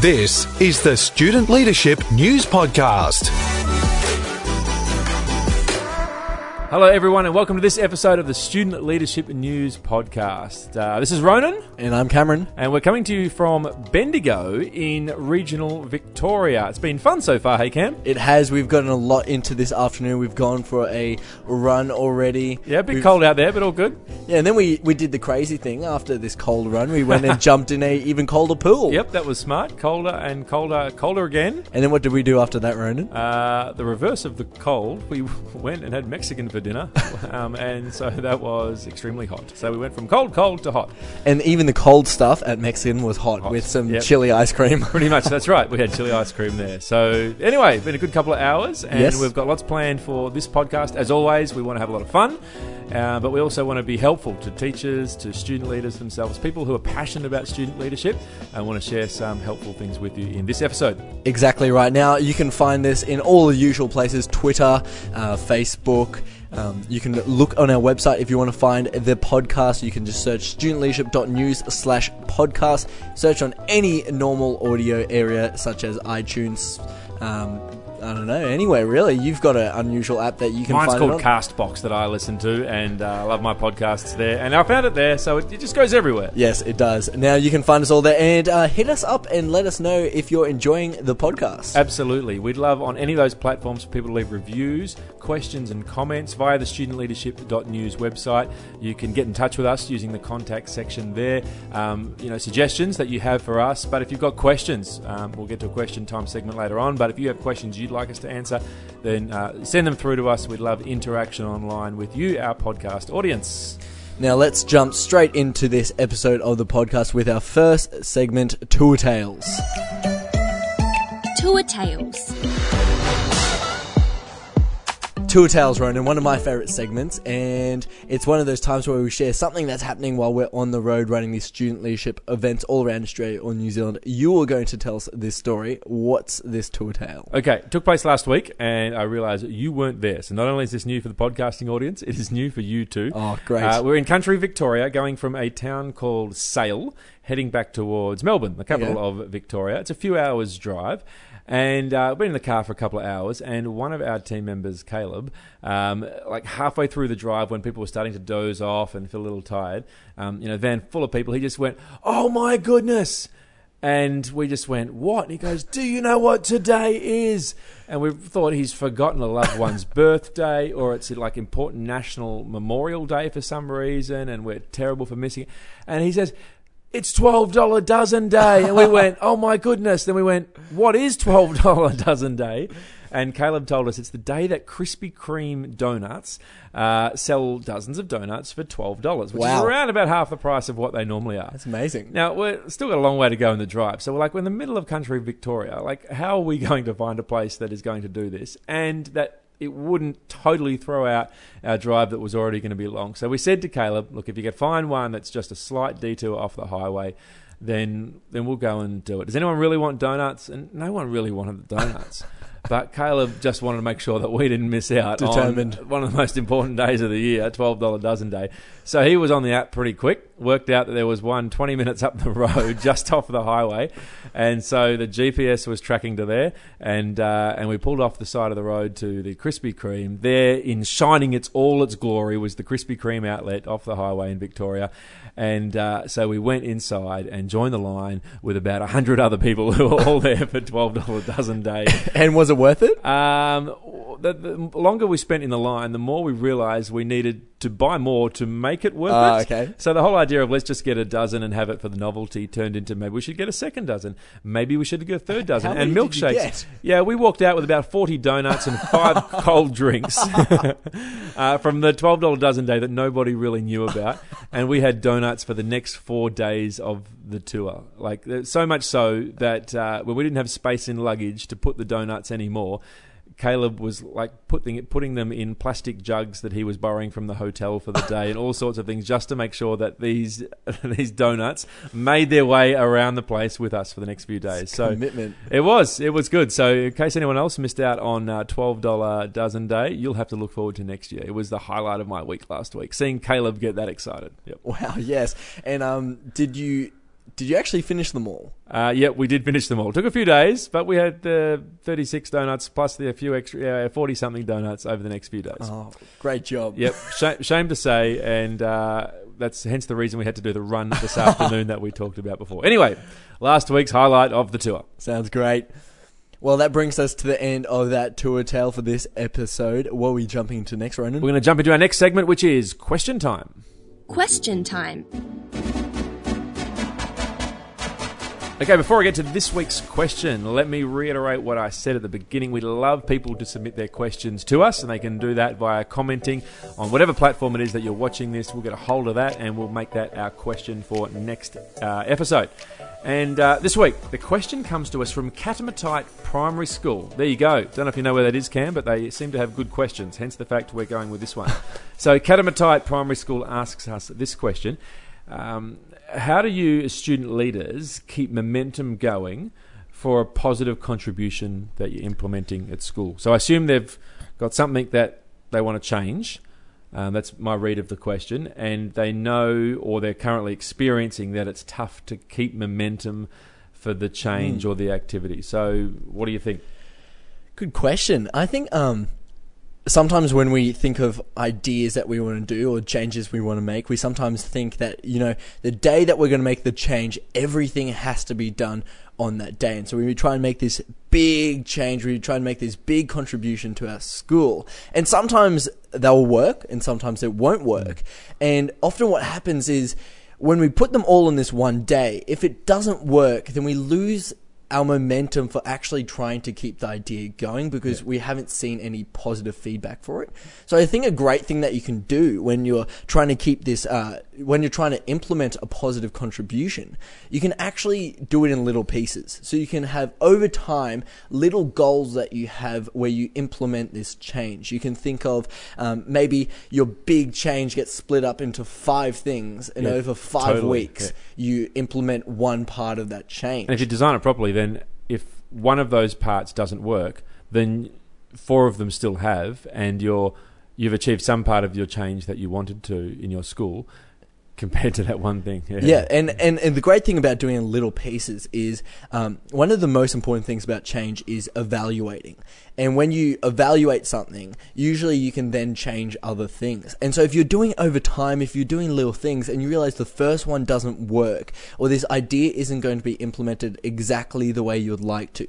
This is the Student Leadership News Podcast. Hello, everyone, and welcome to this episode of the Student Leadership News Podcast. Uh, this is Ronan, And I'm Cameron. and we're coming to you from Bendigo in regional Victoria. It's been fun so far, hey Cam? It has. We've gotten a lot into this afternoon. We've gone for a run already. Yeah, a bit We've- cold out there, but all good. Yeah, and then we, we did the crazy thing after this cold run. We went and jumped in a even colder pool. Yep, that was smart. Colder and colder, colder again. And then what did we do after that, Ronan? Uh, the reverse of the cold, we went and had Mexican for dinner, um, and so that was extremely hot. So we went from cold, cold to hot. And even the cold stuff at Mexican was hot, Hot. with some Yep. chili ice cream. Pretty much, that's right. We had chili ice cream there. So, anyway, been a good couple of hours, and Yes. we've got lots planned for this podcast. As always, we want to have a lot of fun, uh, but we also want to be helpful to teachers, to student leaders themselves, people who are passionate about student leadership, and want to share some helpful things with you in this episode. Exactly right. Now, you can find this in all the usual places Twitter, uh, Facebook. Um, you can look on our website if you want to find the podcast. You can just search studentleadership.news slash podcast. Search on any normal audio area such as iTunes. Um, I don't know, anywhere really. You've got an unusual app that you can find. Mine's find called it on. Castbox that I listen to, and uh, I love my podcasts there. And I found it there, so it, it just goes everywhere. Yes, it does. Now you can find us all there and uh, hit us up and let us know if you're enjoying the podcast. Absolutely. We'd love on any of those platforms for people to leave reviews, questions, and comments via the studentleadership.news website. You can get in touch with us using the contact section there. Um, you know, suggestions that you have for us. But if you've got questions, um, we'll get to a question time segment later on. But if you have questions you'd like us to answer, then uh, send them through to us. We'd love interaction online with you, our podcast audience. Now let's jump straight into this episode of the podcast with our first segment, Tour Tales. Tour Tales. Tour Tales, Ronan, one of my favourite segments, and it's one of those times where we share something that's happening while we're on the road running these student leadership events all around Australia or New Zealand. You are going to tell us this story. What's this tour tale? Okay, it took place last week, and I realised you weren't there. So not only is this new for the podcasting audience, it is new for you too. Oh, great. Uh, we're in country Victoria, going from a town called Sale, heading back towards Melbourne, the capital Okay. of Victoria. It's a few hours' drive. And uh, we've been in the car for a couple of hours, and one of our team members, Caleb, um, like halfway through the drive, when people were starting to doze off and feel a little tired, um, you know, van full of people, he just went, "Oh my goodness!" And we just went, What? And he goes, Do you know what today is? And we thought he's forgotten a loved one's birthday or it's like important National Memorial Day for some reason and we're terrible for missing it. And he says, It's $12 dozen day. And we went, Oh my goodness. Then we went, What is $12 dozen day? And Caleb told us it's the day that Krispy Kreme donuts uh, sell dozens of donuts for $12, which is around about half the price of what they normally are. That's amazing. Now we're still got a long way to go in the drive, so we're like we're in the middle of country Victoria. Like, how are we going to find a place that is going to do this and that it wouldn't totally throw out our drive that was already going to be long? So we said to Caleb, "Look, if you could find one that's just a slight detour off the highway." Then, then we'll go and do it. Does anyone really want donuts? And no one really wanted the donuts, but Caleb just wanted to make sure that we didn't miss out Determined. on one of the most important days of the year, twelve dollar dozen day. So he was on the app pretty quick. Worked out that there was one 20 minutes up the road, just off the highway, and so the GPS was tracking to there, and uh, and we pulled off the side of the road to the Krispy Kreme. There, in shining its all its glory, was the Krispy Kreme outlet off the highway in Victoria, and uh, so we went inside and joined the line with about hundred other people who were all there for twelve dollar a dozen day. And was it worth it? Um, the, the longer we spent in the line, the more we realised we needed to buy more to make it worth Ah, it. okay. So the whole idea of let's just get a dozen and have it for the novelty turned into maybe we should get a second dozen, maybe we should get a third dozen, How and many did you milkshakes. get? Yeah, we walked out with about forty donuts and five cold drinks uh, from the twelve dollar dozen day that nobody really knew about, and we had donuts for the next four days of the tour. Like so much so that uh, when we didn't have space in luggage to put the donuts anymore. Caleb was like putting putting them in plastic jugs that he was borrowing from the hotel for the day, and all sorts of things, just to make sure that these these donuts made their way around the place with us for the next few days. So Commitment. it was it was good. So in case anyone else missed out on uh, twelve dollar dozen day, you'll have to look forward to next year. It was the highlight of my week last week, seeing Caleb get that excited. Yep. Wow, yes. And um, did you Did you actually finish them all? Uh, yeah, we did finish them all. Took a few days, but we had uh, 36 donuts plus the a few extra, 40 something donuts over the next few days. Oh, great job. Yep, shame, shame to say, and uh, that's hence the reason we had to do the run this afternoon that we talked about before. Anyway, last week's highlight of the tour. Sounds great. Well, that brings us to the end of that tour tale for this episode. What are we jumping into next, Ronan? We're going to jump into our next segment, which is question time. Question time. Okay, before I get to this week's question, let me reiterate what I said at the beginning. We love people to submit their questions to us, and they can do that via commenting on whatever platform it is that you're watching this. We'll get a hold of that, and we'll make that our question for next uh, episode. And uh, this week, the question comes to us from Katamatite Primary School. There you go. Don't know if you know where that is, Cam, but they seem to have good questions, hence the fact we're going with this one. so, Katamatite Primary School asks us this question. Um, how do you, as student leaders, keep momentum going for a positive contribution that you're implementing at school? So I assume they've got something that they want to change. Um, that's my read of the question, and they know or they're currently experiencing that it's tough to keep momentum for the change Mm. or the activity. So, what do you think? Good question. I think um, sometimes when we think of ideas that we want to do or changes we want to make, we sometimes think that, you know, the day that we're going to make the change, everything has to be done on that day. And so we try and make this big change, we try and make this big contribution to our school. And sometimes they'll work and sometimes it won't mm. work. And often what happens is when we put them all on this one day, if it doesn't work, then we lose our momentum for actually trying to keep the idea going because we haven't seen any positive feedback for it. So I think a great thing that you can do when you're trying to keep this, uh, when you're trying to implement a positive contribution, you can actually do it in little pieces. So you can have over time little goals that you have where you implement this change. You can think of um, maybe your big change gets split up into five things, and Yeah, over five totally, weeks yeah. you implement one part of that change. And if you design it properly, then if one of those parts doesn't work, then four of them still have, and you're you've achieved some part of your change that you wanted to in your school compared to that one thing. Yeah, Yeah, and, and, and the great thing about doing in little pieces is um, one of the most important things about change is evaluating. And when you evaluate something, usually you can then change other things. And so if you're doing over time, if you're doing little things and you realize the first one doesn't work, or this idea isn't going to be implemented exactly the way you'd like to,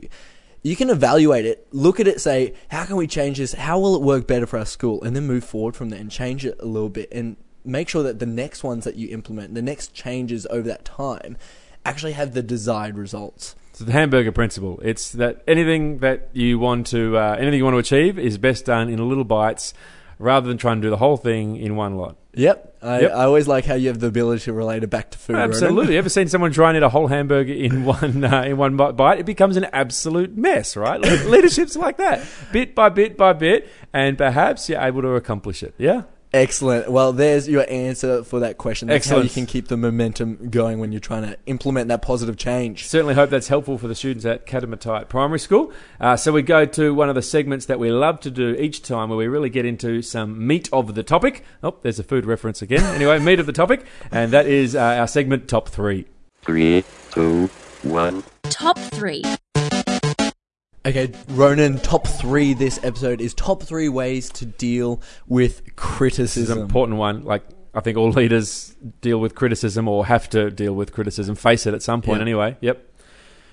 you can evaluate it, look at it, say, how can we change this? How will it work better for our school? And then move forward from there and change it a little bit and make sure that the next ones that you implement, the next changes over that time, actually have the desired results. So the hamburger principle. It's that anything that you want to uh, anything you want to achieve is best done in little bites, rather than trying to do the whole thing in one lot. Yep. I, Yep. I always like how you have the ability to relate it back to food. Absolutely. Ever seen someone try and eat a whole hamburger in one uh, in one bite? It becomes an absolute mess, right? Leadership's like that, bit by bit by bit, and perhaps you're able to accomplish it. Yeah. Excellent. Well, there's your answer for that question. That's how you can keep the momentum going when you're trying to implement that positive change. Certainly hope that's helpful for the students at Katamatite Primary School. Uh, so we go to one of the segments that we love to do each time where we really get into some meat of the topic. Oh, there's a food reference again. Anyway, meat of the topic. And that is uh, our segment Top 3. Three, two, one. Top 3. Okay, Ronan, top three this episode is top three ways to deal with This is criticism. an important one. Like, I think all leaders deal with criticism or have to deal with criticism, face it at some point Yeah. anyway. Yep.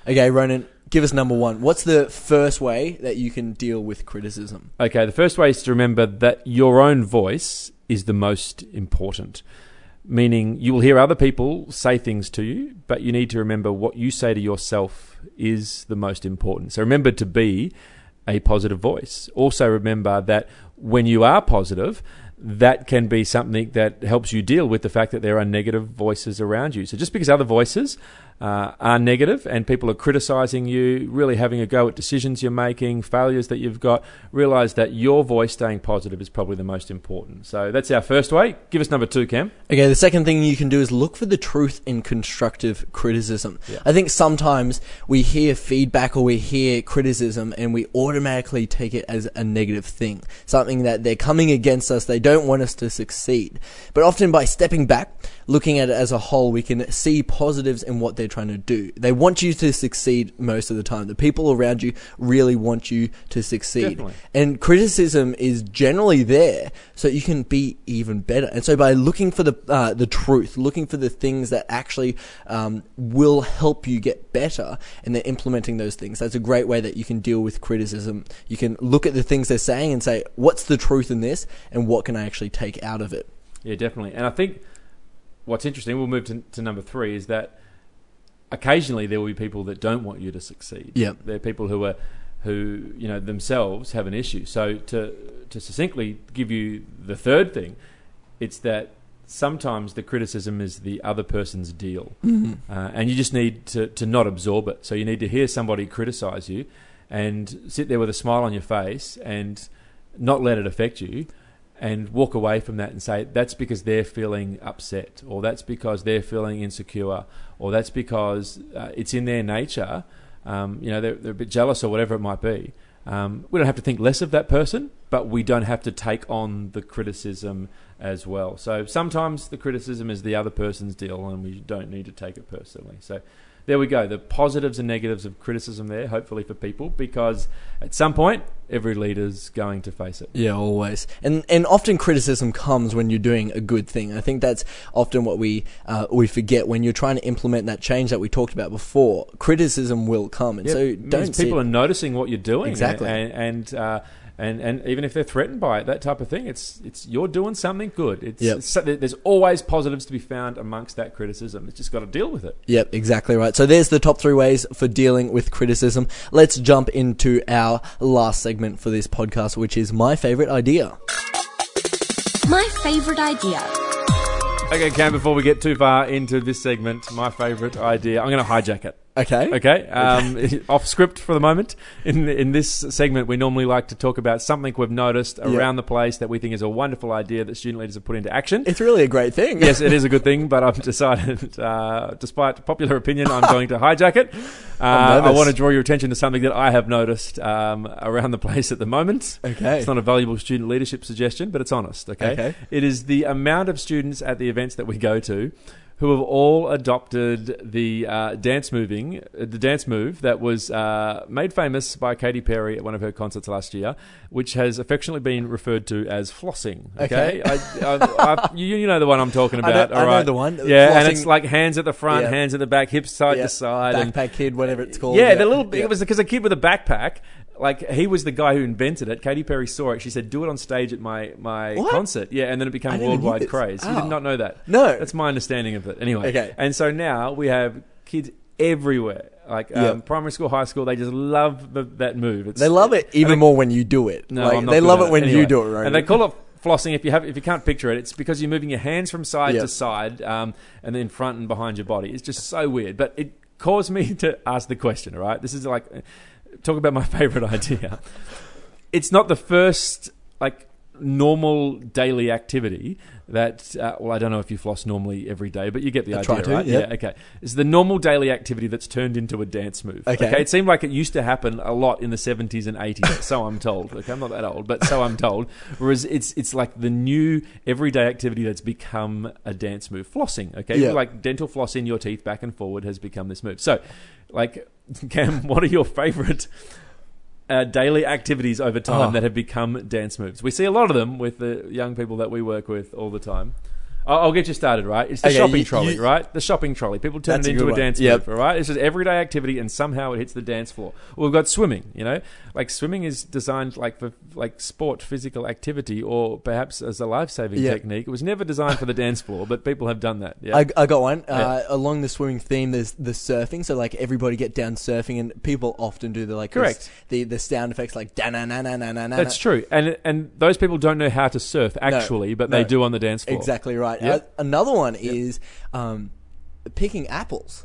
Okay, Ronan, give us number one. What's the first way that you can deal with criticism? Okay, the first way is to remember that your own voice is the most important. Meaning, you will hear other people say things to you, but you need to remember what you say to yourself is the most important. So remember to be a positive voice. Also, remember that when you are positive, that can be something that helps you deal with the fact that there are negative voices around you. So just because other voices uh, are negative and people are criticizing you, really having a go at decisions you're making, failures that you've got, realize that your voice staying positive is probably the most important. So that's our first way. Give us number two, Cam. Okay, the second thing you can do is look for the truth in constructive criticism. Yeah. I think sometimes we hear feedback or we hear criticism and we automatically take it as a negative thing, something that they're coming against us, they don't want us to succeed. But often by stepping back, looking at it as a whole, we can see positives in what they're trying to do. They want you to succeed most of the time. The people around you really want you to succeed. Definitely. And criticism is generally there so you can be even better. And so by looking for the uh, the truth, looking for the things that actually um, will help you get better, and then implementing those things, that's a great way that you can deal with criticism. You can look at the things they're saying and say, what's the truth in this, and what can I actually take out of it? Yeah, definitely. And I think what's interesting, we'll move to, to number three, is that occasionally there will be people that don't want you to succeed. Yeah, There are people who are who you know themselves have an issue. So to to succinctly give you the third thing, it's that sometimes the criticism is the other person's deal, uh, and you just need to to not absorb it. So you need to hear somebody criticize you, and sit there with a smile on your face and not let it affect you. And walk away from that and say that's because they're feeling upset, or that's because they're feeling insecure, or that's because uh, it's in their nature. Um, you know, they're, they're a bit jealous or whatever it might be. Um, we don't have to think less of that person, but we don't have to take on the criticism as well. So sometimes the criticism is the other person's deal, and we don't need to take it personally. So there we go. The positives and negatives of criticism there, hopefully for people, because at some point every leader's going to face it. Yeah, always. And and often criticism comes when you're doing a good thing. I think that's often what we uh, we forget when you're trying to implement that change that we talked about before. Criticism will come, and so don't people sit- are noticing what you're doing Exactly. and and uh, and, and even if they're threatened by it, that type of thing, it's it's you're doing something good. It's, Yep. it's there's always positives to be found amongst that criticism. It's just got to deal with it. Yep, exactly right. So there's the top three ways for dealing with criticism. Let's jump into our last segment for this podcast, which is my favorite idea. My favorite idea. Okay, Cam. Before we get too far into this segment, my favourite idea, I'm going to hijack it. Okay. Okay, um, off script for the moment. In in this segment, we normally like to talk about something we've noticed Yeah. around the place that we think is a wonderful idea that student leaders have put into action. It's really a great thing. yes, it is a good thing, but I've decided, uh, despite popular opinion, I'm going to hijack it. Uh, I want to draw your attention to something that I have noticed um, around the place at the moment. Okay. It's not a valuable student leadership suggestion, but it's honest. Okay. Okay. It is the amount of students at the events that we go to who have all adopted the uh, dance moving, the dance move that was uh, made famous by Katy Perry at one of her concerts last year, which has affectionately been referred to as flossing. Okay, Okay. I, I, I, you, you know the one I'm talking about. All know right? the one. Yeah, and it's like hands at the front, Yeah. hands at the back, hips side Yeah. to side, and Backpack kid, whatever it's called. yeah, the little. Yeah. It was because a kid with a backpack. Like he was the guy who invented it. Katy Perry saw it. She said, "Do it on stage at my my What? concert." Yeah, and then it became worldwide craze. You Oh. did not know that. No. that's my understanding of it. Anyway, Okay. And so now we have kids everywhere, like um, Yep. primary school, high school. They just love the, that move. It's, They love it even more when you do it. No, Like, they love it when Anyway. you do it, right? And they call it flossing. If you have, if you can't picture it, it's because you're moving your hands from side Yep. to side, um, and then front and behind your body. It's just so weird. But it caused me to ask the question. all Right, this is like talk about my favorite idea. It's not the first like normal daily activity that uh, well I don't know if you floss normally every day but you get the I idea to, right? yeah. okay. It's the normal daily activity that's turned into a dance move Okay. it seemed like it used to happen a lot in the 70s and 80s so I'm told. Okay I'm not that old but so I'm told. Whereas it's it's like the new everyday activity that's become a dance move. Flossing okay? Yeah. like dental floss in your teeth back and forward has become this move. So like Cam what are your favorite uh, daily activities over time Oh. that have become dance moves. We see a lot of them with the young people that we work with all the time. I'll, get you started, right? It's the Okay, shopping you- trolley, you- right? The shopping trolley. People turn it a into a one. dance Yep. move, all right? It's just everyday activity, and somehow it hits the dance floor. Well, we've got swimming. You know, like swimming is designed like for like sport, physical activity, or perhaps as a life saving Yeah. technique. It was never designed for the dance floor, but people have done that. Yeah. I, I got one. Uh, along the swimming theme, there's the surfing. So like everybody get down surfing, and people often do the like this- Correct. the the sound effects like da na na na na na na. That's true, and and those people don't know how to surf actually, but no. they do on the dance floor. Exactly right. Yep. Uh, another one is um, picking apples.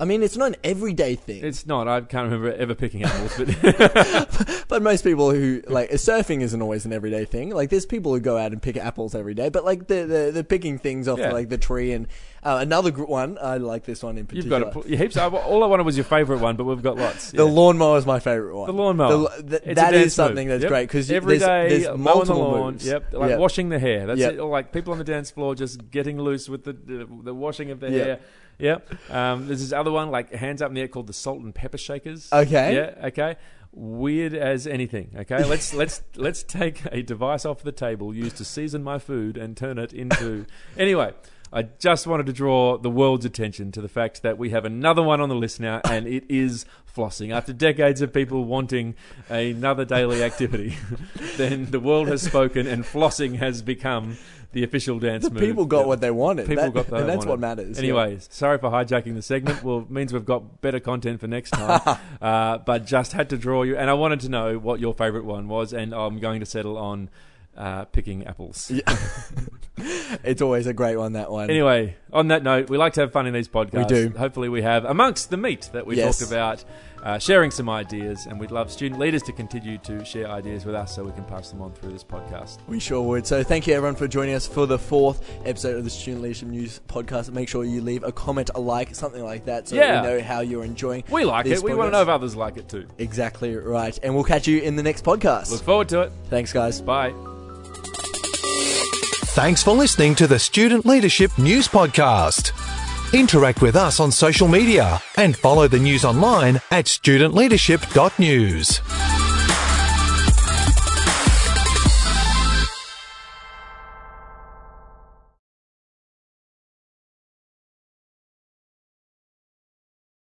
I mean, it's not an everyday thing, It's not. I can't remember ever picking apples, but but most people who like surfing isn't always an everyday thing. Like, there's people who go out and pick apples every day, but like the the, the picking things off Yeah. like the tree and Uh, another gr- one. I like this one in particular. You've particular. got your heaps. I- All I wanted was your favourite one, but we've got lots. The lawnmower is my favorite one. The lawnmower. The- th- It's a that dance is something move. that's Yep. great because every there's, day there's mowing the lawn. moves. Yep, like washing the hair. That's Yep. it. Or like people on the dance floor just getting loose with the the, the washing of the Yep. hair. Yep. Um, there's this other one like hands up in the air called the salt and pepper shakers. Okay. Yeah. Okay. Weird as anything. Okay. Let's let's let's take a device off the table used to season my food and turn it into. anyway. I just wanted to draw the world's attention to the fact that we have another one on the list now, and it is flossing. After decades of people wanting another daily activity, then the world has spoken, and flossing has become the official dance The move. people got Yep. what they wanted. People That- got that and that's wanted. what matters. yeah. Anyways, sorry for hijacking the segment. Well, it means we've got better content for next time. uh, but just had to draw you, and I wanted to know what your favourite one was, and I'm going to settle on uh, picking apples. it's always a great one. That one. Anyway, on that note, we like to have fun in these podcasts. We do. Hopefully, we have amongst the meat that we Yes. talked about, uh, sharing some ideas, and we'd love student leaders to continue to share ideas with us so we can pass them on through this podcast. We sure would. So thank you everyone for joining us for the fourth episode of the Student Leadership News podcast. Make sure you leave a comment, a like, something like that, so Yeah. we know how you're enjoying. It. We like it. We want to know if others like it too. Exactly right. And we'll catch you in the next podcast. Look forward to it. Thanks, guys. Bye. Thanks for listening to the Student Leadership News Podcast. Interact with us on social media and follow the news online at studentleadership.news.